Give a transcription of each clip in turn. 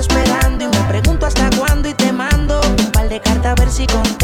esperando y me pregunto hasta cuándo y te mando un par de cartas a ver si contigo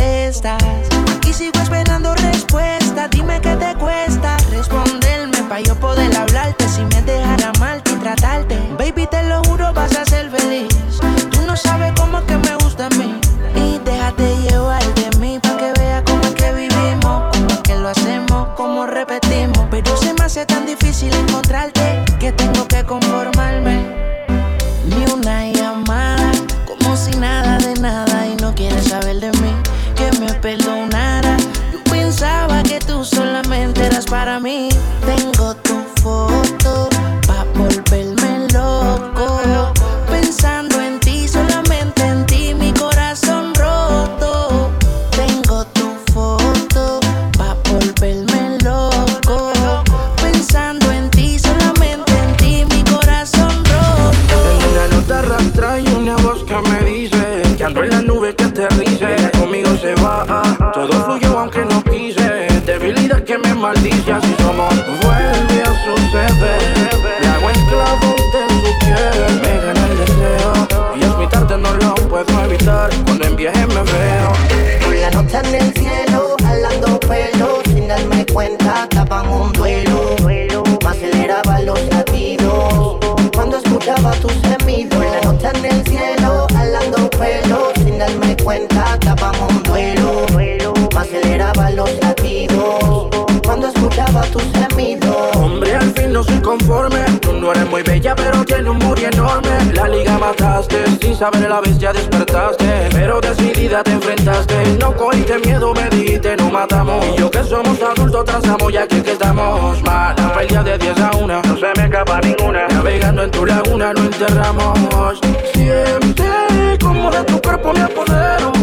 conforme. Tú no eres muy bella, pero tienes un booty enorme. La liga mataste, sin saber la bestia despertaste. Pero decidida te enfrentaste. No cogiste miedo, me dijiste, no matamos. Y yo que somos adultos, trazamos ya que estamos mal. La pelea de 10 a 1, no se me escapa ninguna. Navegando en tu laguna, no enterramos. Siente como de tu cuerpo me apodero.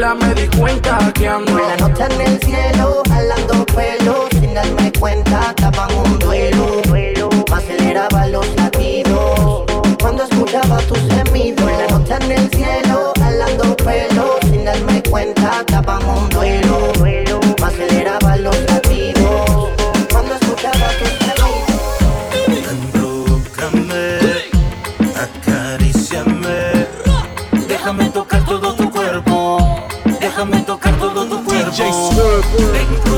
sola me di cuenta que ando. en la noche en el cielo, jalando pelo, sin darme cuenta, tapan un duelo. Aceleraba los latidos cuando escuchaba tus gemidos. Una noche en el cielo. DJ Swerve.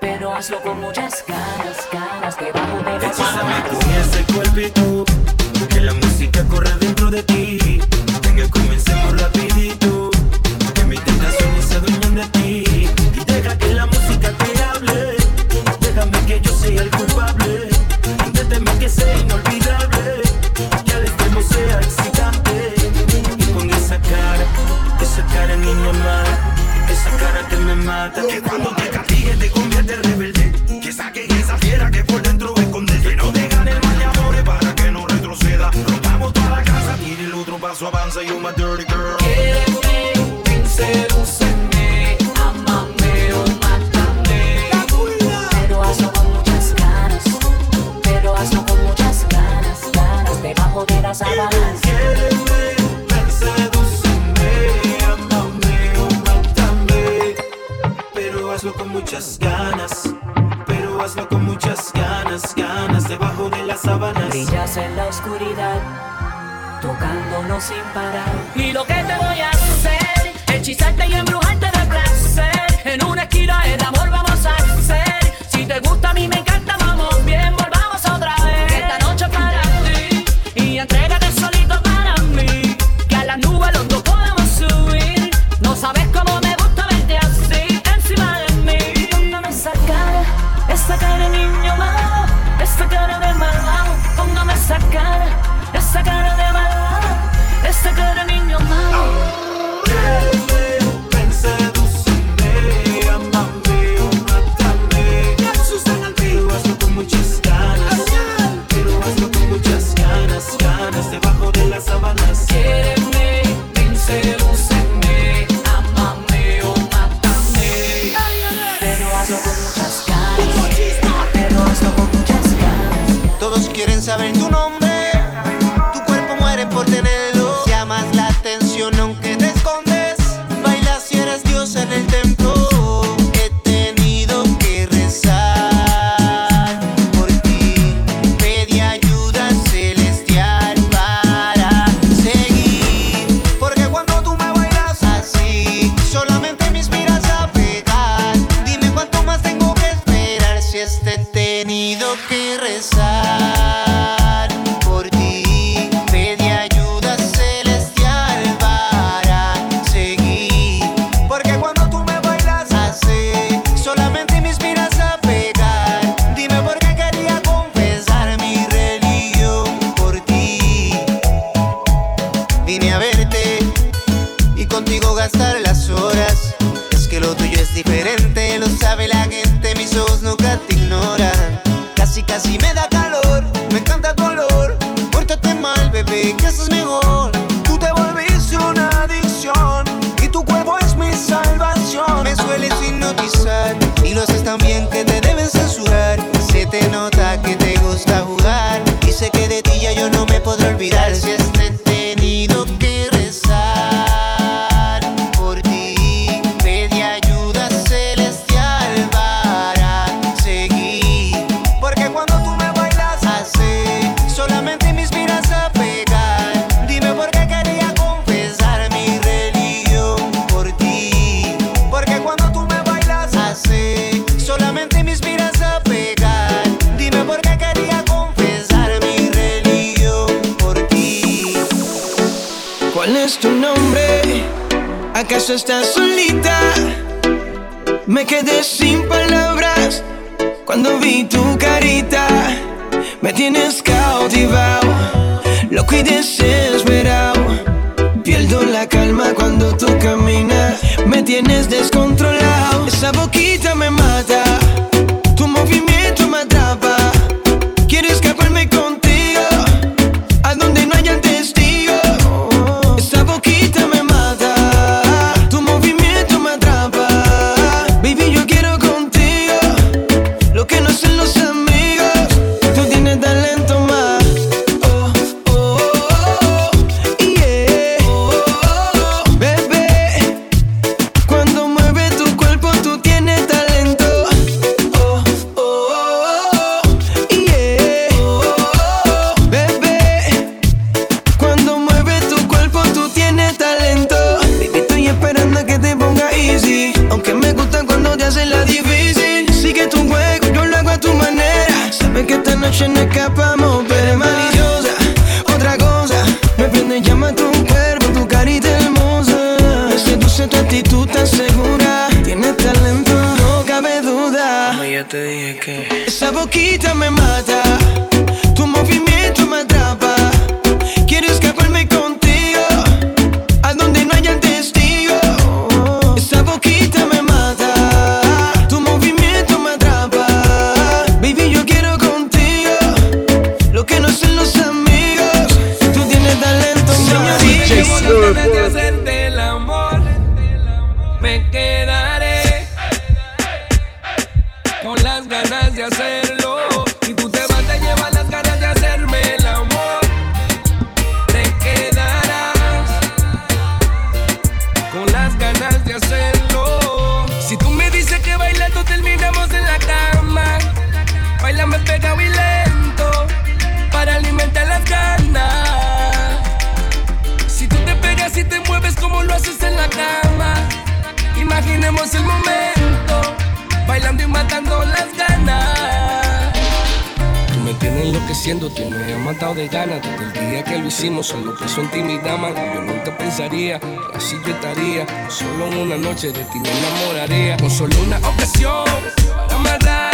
pero hazlo con muchas ganas, ganas debajo de la Echame con ese cuerpo que la música corre dentro de ti. ¿Acaso estás solita? Me quedé sin palabras cuando vi tu carita. Me tienes cautivado, loco y desesperado. Pierdo la calma cuando tú caminas. Me tienes descontrolado. Esa boquita me mata, tu movimiento me atrapa. متى tú me has matado de ganas. Desde el día que lo hicimos, solo pensó en ti mi dama. Yo nunca pensaría que así yo estaría. Solo una noche de ti me enamoraría. Con solo una ocasión para matar.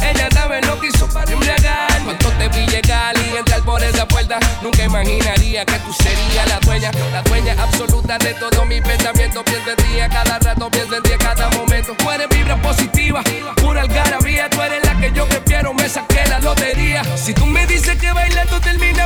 Ella Cuando te vi llegar y entrar por esa puerta, nunca imaginaría que tú serías la dueña, la dueña absoluta de todo mi pensamiento. Pienso en ti a cada rato, pienso en ti cada momento. Tú eres vibra positiva, pura algarabía. Tú eres la que yo prefiero, me saqué la lotería. Si tú me dices que bailando terminamos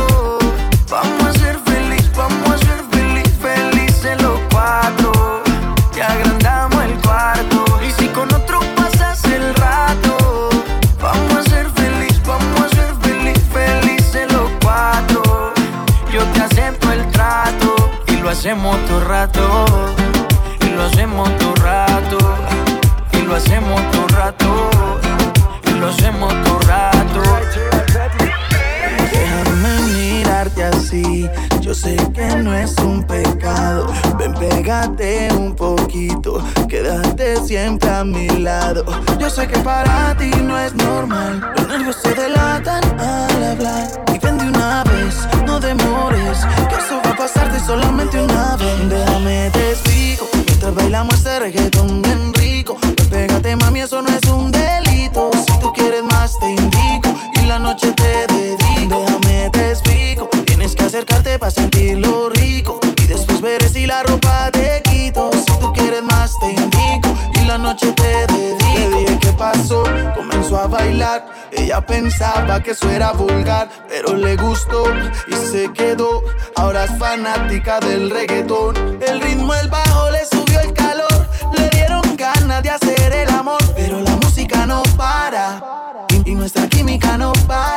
hacemos todo rato. Y lo hacemos todo rato. Y lo hacemos todo rato. Y lo hacemos todo rato. Déjame mirarte así, yo sé que no es un pecado. Ven, pégate un poquito, quédate siempre a mi lado. Yo sé que para ti no es normal, los nervios se delatan al hablar. Una vez, no demores, que eso va a pasarte solamente una vez. Déjame te explico, mientras bailamos este reggaetón bien rico. Pégate mami, eso no es un delito. Si tú quieres más te indico y la noche te dedico. Déjame te explico, tienes que acercarte para sentirlo rico y después veré si la ropa te quito. Si tú quieres más te indico y la noche te dedico. Le dije qué pasó, comenzó a bailar. Ella pensaba que eso era vulgar, pero le gustó y se quedó. Ahora es fanática del reggaetón. El ritmo, el bajo le subió el calor. Le dieron ganas de hacer el amor, pero la música no para y, y nuestra química no para.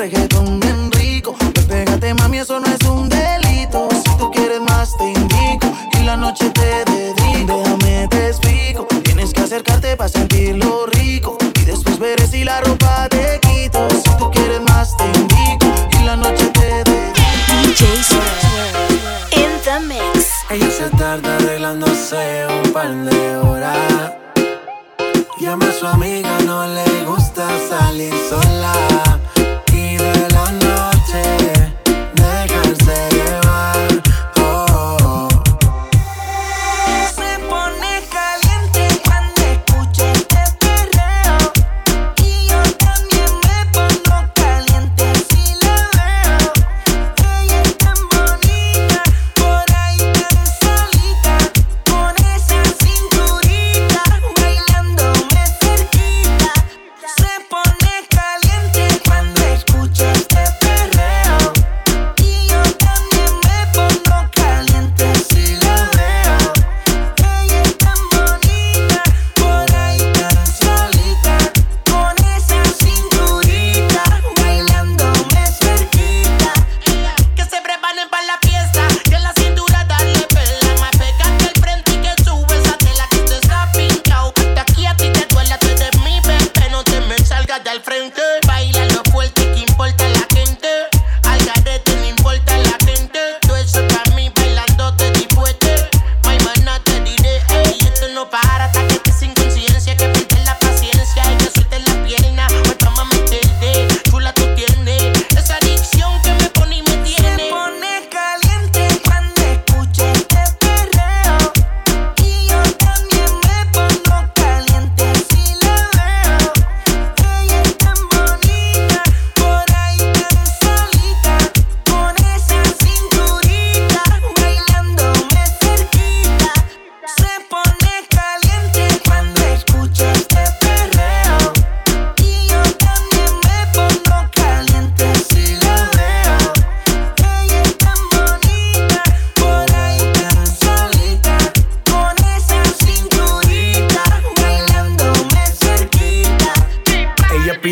Reggaetón bien rico. Ven, Pégate mami, eso no es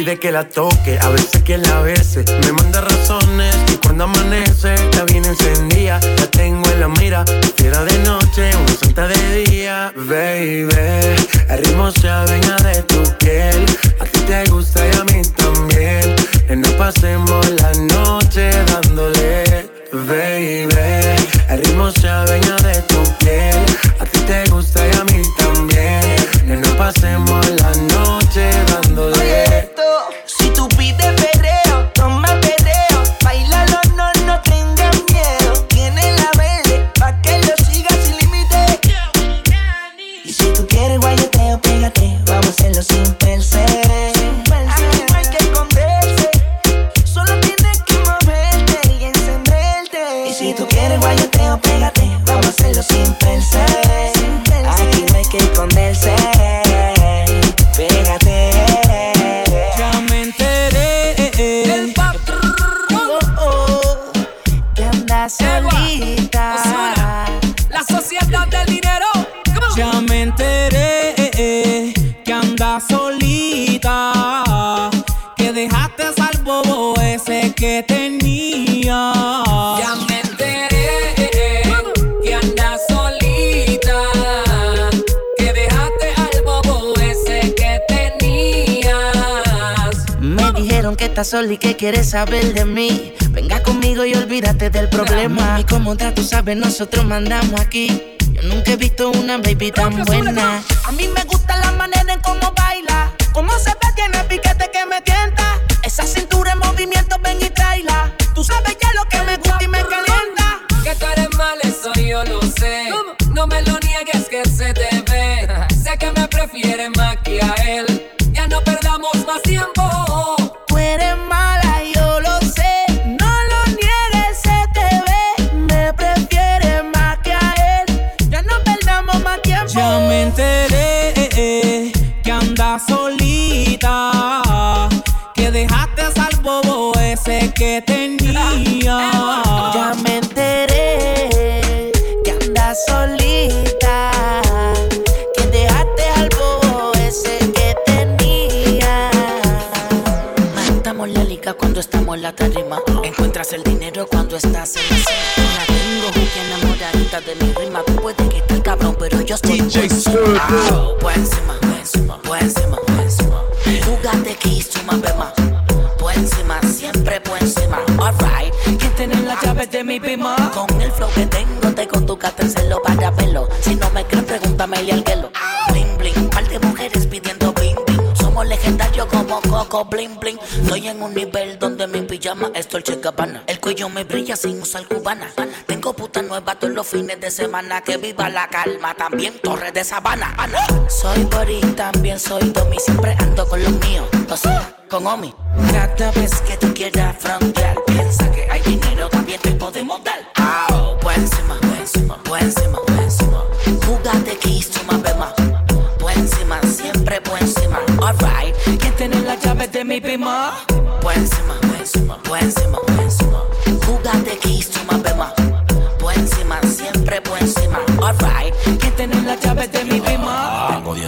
que la toque, a veces que la bese. Me manda razones y cuando amanece, está bien encendida. La tengo en la mira, fiera de noche, una santa de día. Baby, el ritmo se adueña de tu piel. A ti te gusta y a mí también. Que no pasemos la noche dándole. Baby, el ritmo se adueña de tu piel. A ti te gusta y a mí también. Que no pasemos la noche dándole te estás y que quieres saber de mí. Venga conmigo y olvídate del problema. Y como ya tú sabes, nosotros mandamos aquí. Yo nunca he visto una baby tan buena. A mí me gusta la manera en cómo baila. Cómo se ve, tiene piquete que me tienta. Esa cintura en movimiento, ven y traila. Tú sabes ya lo que me gusta y me calienta. Que tú eres mal, eso yo lo sé. No me lo niegues que se te ve. sé que me prefieres más que a él. Que tenía. Ya me enteré que andas solita. Que dejaste al bobo ese que tenía. Matamos la liga cuando estamos en la tarima. Encuentras el dinero cuando estás en la cima. La tengo que enamoradita de mi rima. Tú puedes que estés cabrón, pero yo estoy DJ encima, encima, por encima. Encima, siempre por encima. Alright, ¿quién tiene las llaves de mi pima? Con el flow que tengo, te con tu celo para pelo. Si no me crees, pregúntame y al guelo. Bling bling, par de mujeres pidiendo bling bling. Somos legendarios como Coco bling bling. Estoy en un nivel donde mi pijama es el Gabbana. El cuello me brilla sin usar cubana. Tengo puta nueva todos los fines de semana. Que viva la calma, también Torre de Sabana. Soy Bori, también soy Domi. Siempre ando con los míos. O sea, con Omi. Cada vez que tú quieras frontear, piensa que hay dinero, también te podemos dar. Oh, buen encima, buen encima, buen encima, buen encima. Jugate que más bema. Buen encima, siempre buen encima. Alright, ¿quién tiene las llaves de mi pima? Buen encima, buen encima, buen encima, buen. Jugate que más bema. Buen encima, siempre buen encima. Alright, ¿quién tiene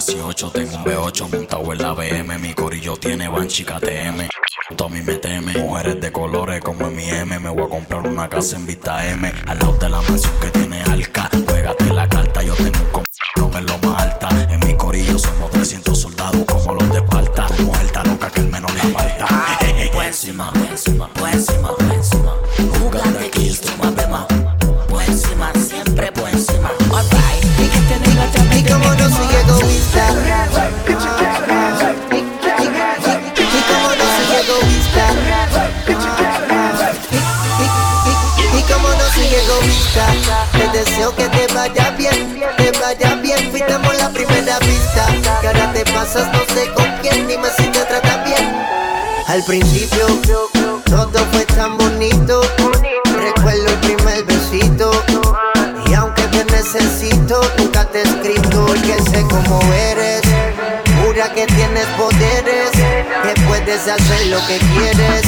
18, tengo un B8 montado en la BM, mi corillo tiene banchi KTM. Tommy me teme. Mujeres de colores como en mi M. Me voy a comprar una casa en Vista M. Al lado de la mansión que tiene Alca. Juegate la carta, yo tengo un no en lo más alta. En mi corillo somos 300 soldados como los de Esparta. Mujer está loca que el menos le falta. Por encima, encima, encima, encima. Ahora te pasas no sé con quién, dime si te trata bien. Al principio todo fue tan bonito, recuerdo el primer besito. Y aunque te necesito, nunca te he escrito que sé cómo eres. Jura que tienes poderes, que puedes hacer lo que quieres.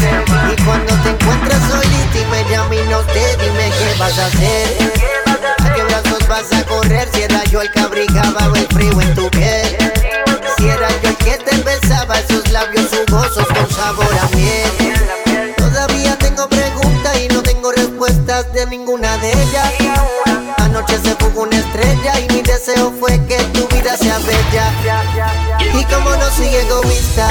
Y cuando te encuentras solita y me llamas y no te dime qué vas a hacer. ¿A qué brazos vas a correr? Si era yo el que abrigaba el frío en tu jugosos con sabor a miel. Todavía tengo preguntas y no tengo respuestas de ninguna de ellas. Anoche se fugó una estrella y mi deseo fue que tu vida sea bella. Y como no soy egoísta,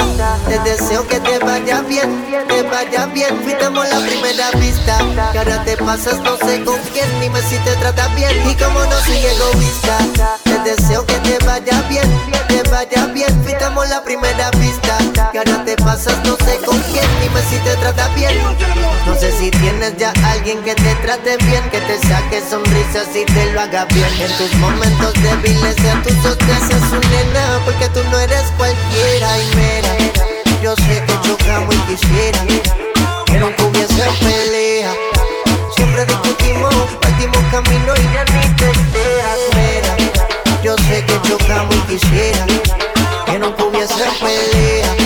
te deseo que te vaya bien, te vaya bien. Fuimos la primera vista, que ahora te pasas no sé con quién, dime si te trata bien. Y como no soy egoísta, deseo que te vaya bien, te vaya bien. Fuimos la primera vista, que ahora te pasas no sé con quién, dime si te trata bien. No sé si tienes ya alguien que te trate bien, que te saque sonrisas y te lo haga bien. En tus momentos débiles a tus sosteces un nena, porque tú no eres cualquiera y mira. Yo sé que chocamos y quisiera que nunca hubiese pelea. Siempre discutimos, partimos camino y ya chocamos y quisiera que nunca hubiese pelea.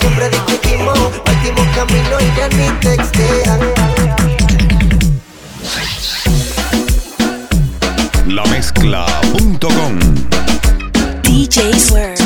Siempre discutimos, partimos camino y ya ni te enteras. Lamezcla.com DJ Swerve.